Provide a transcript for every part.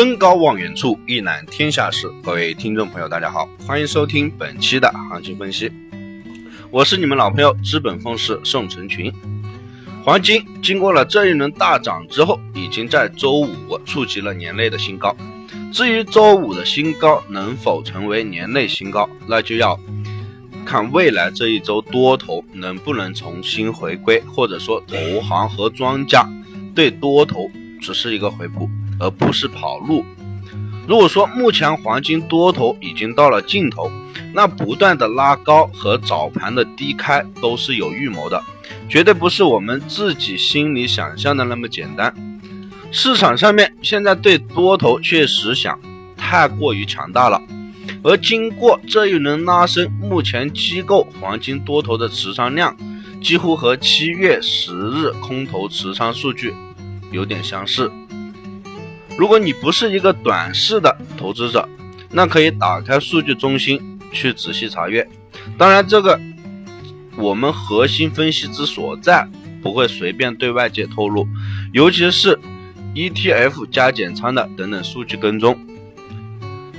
登高望远处，一览天下事。各位听众朋友，大家好，欢迎收听本期的行情分析。我是你们老朋友资本风势宋成群。黄金经过了这一轮大涨之后，已经在周五触及了年内的新高。至于周五的新高能否成为年内新高，那就要看未来这一周多头能不能重新回归，或者说投行和庄家对多头只是一个回补。而不是跑路。如果说目前黄金多头已经到了尽头，那不断的拉高和早盘的低开都是有预谋的，绝对不是我们自己心里想象的那么简单。市场上面现在对多头确实想太过于强大了，而经过这一轮拉升，目前机构黄金多头的持仓量几乎和七月十日空头持仓数据有点相似。如果你不是一个短视的投资者，那可以打开数据中心去仔细查阅。当然，这个我们核心分析之所在不会随便对外界透露，尤其是 ETF 加减仓的等等数据跟踪。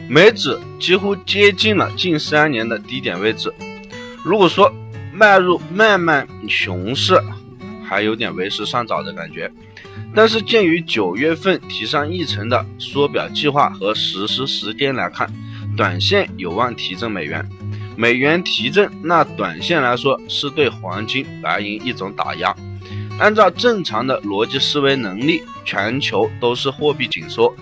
美指几乎接近了近三年的低点位置。如果说迈入慢慢熊市，还有点为时尚早的感觉。但是鉴于九月份提上议程的缩表计划和实施时间来看，短线有望提振美元。美元提振，那短线来说是对黄金、白银一种打压。按照正常的逻辑思维能力，全球都是货币紧缩，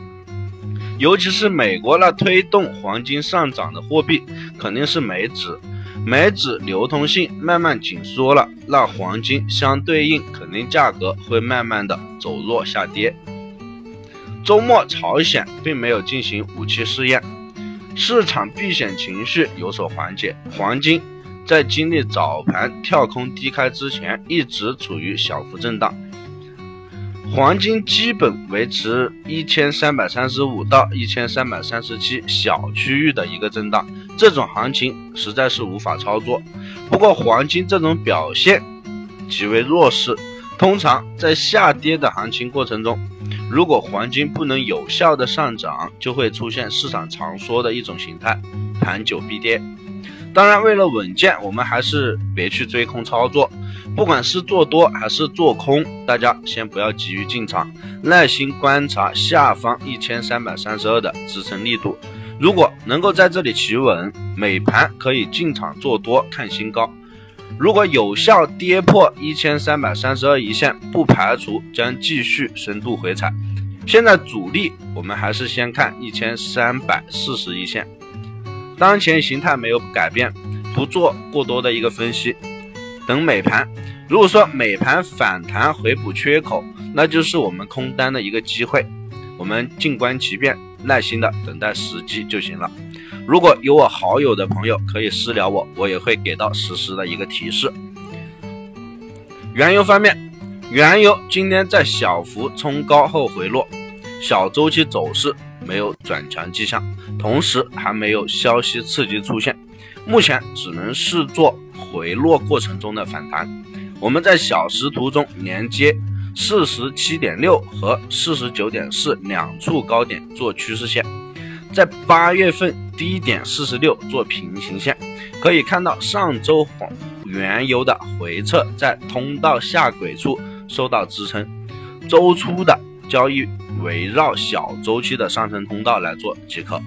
尤其是美国那推动黄金上涨的货币肯定是美指。美指流通性慢慢紧缩了，那黄金相对应肯定价格会慢慢的走弱下跌。周末朝鲜并没有进行武器试验，市场避险情绪有所缓解，黄金在经历早盘跳空低开之前一直处于小幅震荡。黄金基本维持一千三百三十五到一千三百三十七小区域的一个震荡，这种行情实在是无法操作。不过黄金这种表现极为弱势，通常在下跌的行情过程中，如果黄金不能有效的上涨，就会出现市场常说的一种形态：盘久必跌。当然，为了稳健，我们还是别去追空操作。不管是做多还是做空，大家先不要急于进场，耐心观察下方一千三百三十二的支撑力度。如果能够在这里企稳，美盘可以进场做多看新高。如果有效跌破一千三百三十二一线，不排除将继续深度回踩。现在主力我们还是先看一千三百四十一线。当前形态没有改变，不做过多的一个分析，等美盘。如果说美盘反弹回补缺口，那就是我们空单的一个机会，我们静观其变，耐心的等待时机就行了。如果有我好友的朋友可以私聊我，我也会给到实时的一个提示。原油方面，原油今天在小幅冲高后回落，小周期走势。没有转强迹象，同时还没有消息刺激出现，目前只能视作回落过程中的反弹。我们在小时图中连接四十七点六和四十九点四两处高点做趋势线，在八月份低点四十六做平行线，可以看到上周黄原油的回撤在通道下轨处受到支撑，周初的。交易围绕小周期的上升通道来做即可。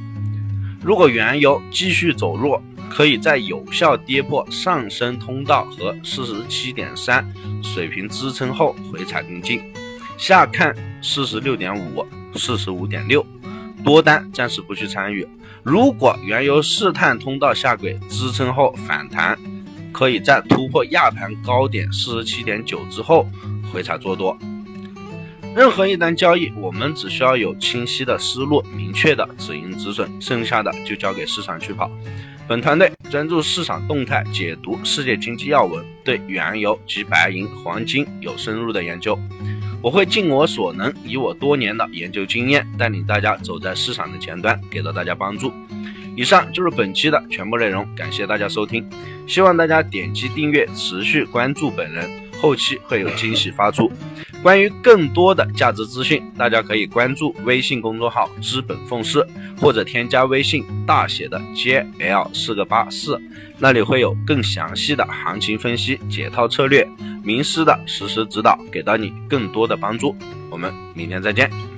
如果原油继续走弱，可以在有效跌破上升通道和四十七点三水平支撑后回踩跟进。下看四十六点五、四十五点六，多单暂时不去参与。如果原油试探通道下轨支撑后反弹，可以在突破亚盘高点四十七点九之后回踩做多。任何一单交易，我们只需要有清晰的思路、明确的止盈止损，剩下的就交给市场去跑。本团队专注市场动态，解读世界经济要闻，对原油及白银、黄金有深入的研究。我会尽我所能，以我多年的研究经验，带领大家走在市场的前端，给到大家帮助。以上就是本期的全部内容，感谢大家收听，希望大家点击订阅，持续关注本人，后期会有惊喜发出。关于更多的价值资讯，大家可以关注微信公众号“资本奉师”，或者添加微信大写的 JL 四个八四，那里会有更详细的行情分析、解套策略、名师的实时指导，给到你更多的帮助。我们明天再见。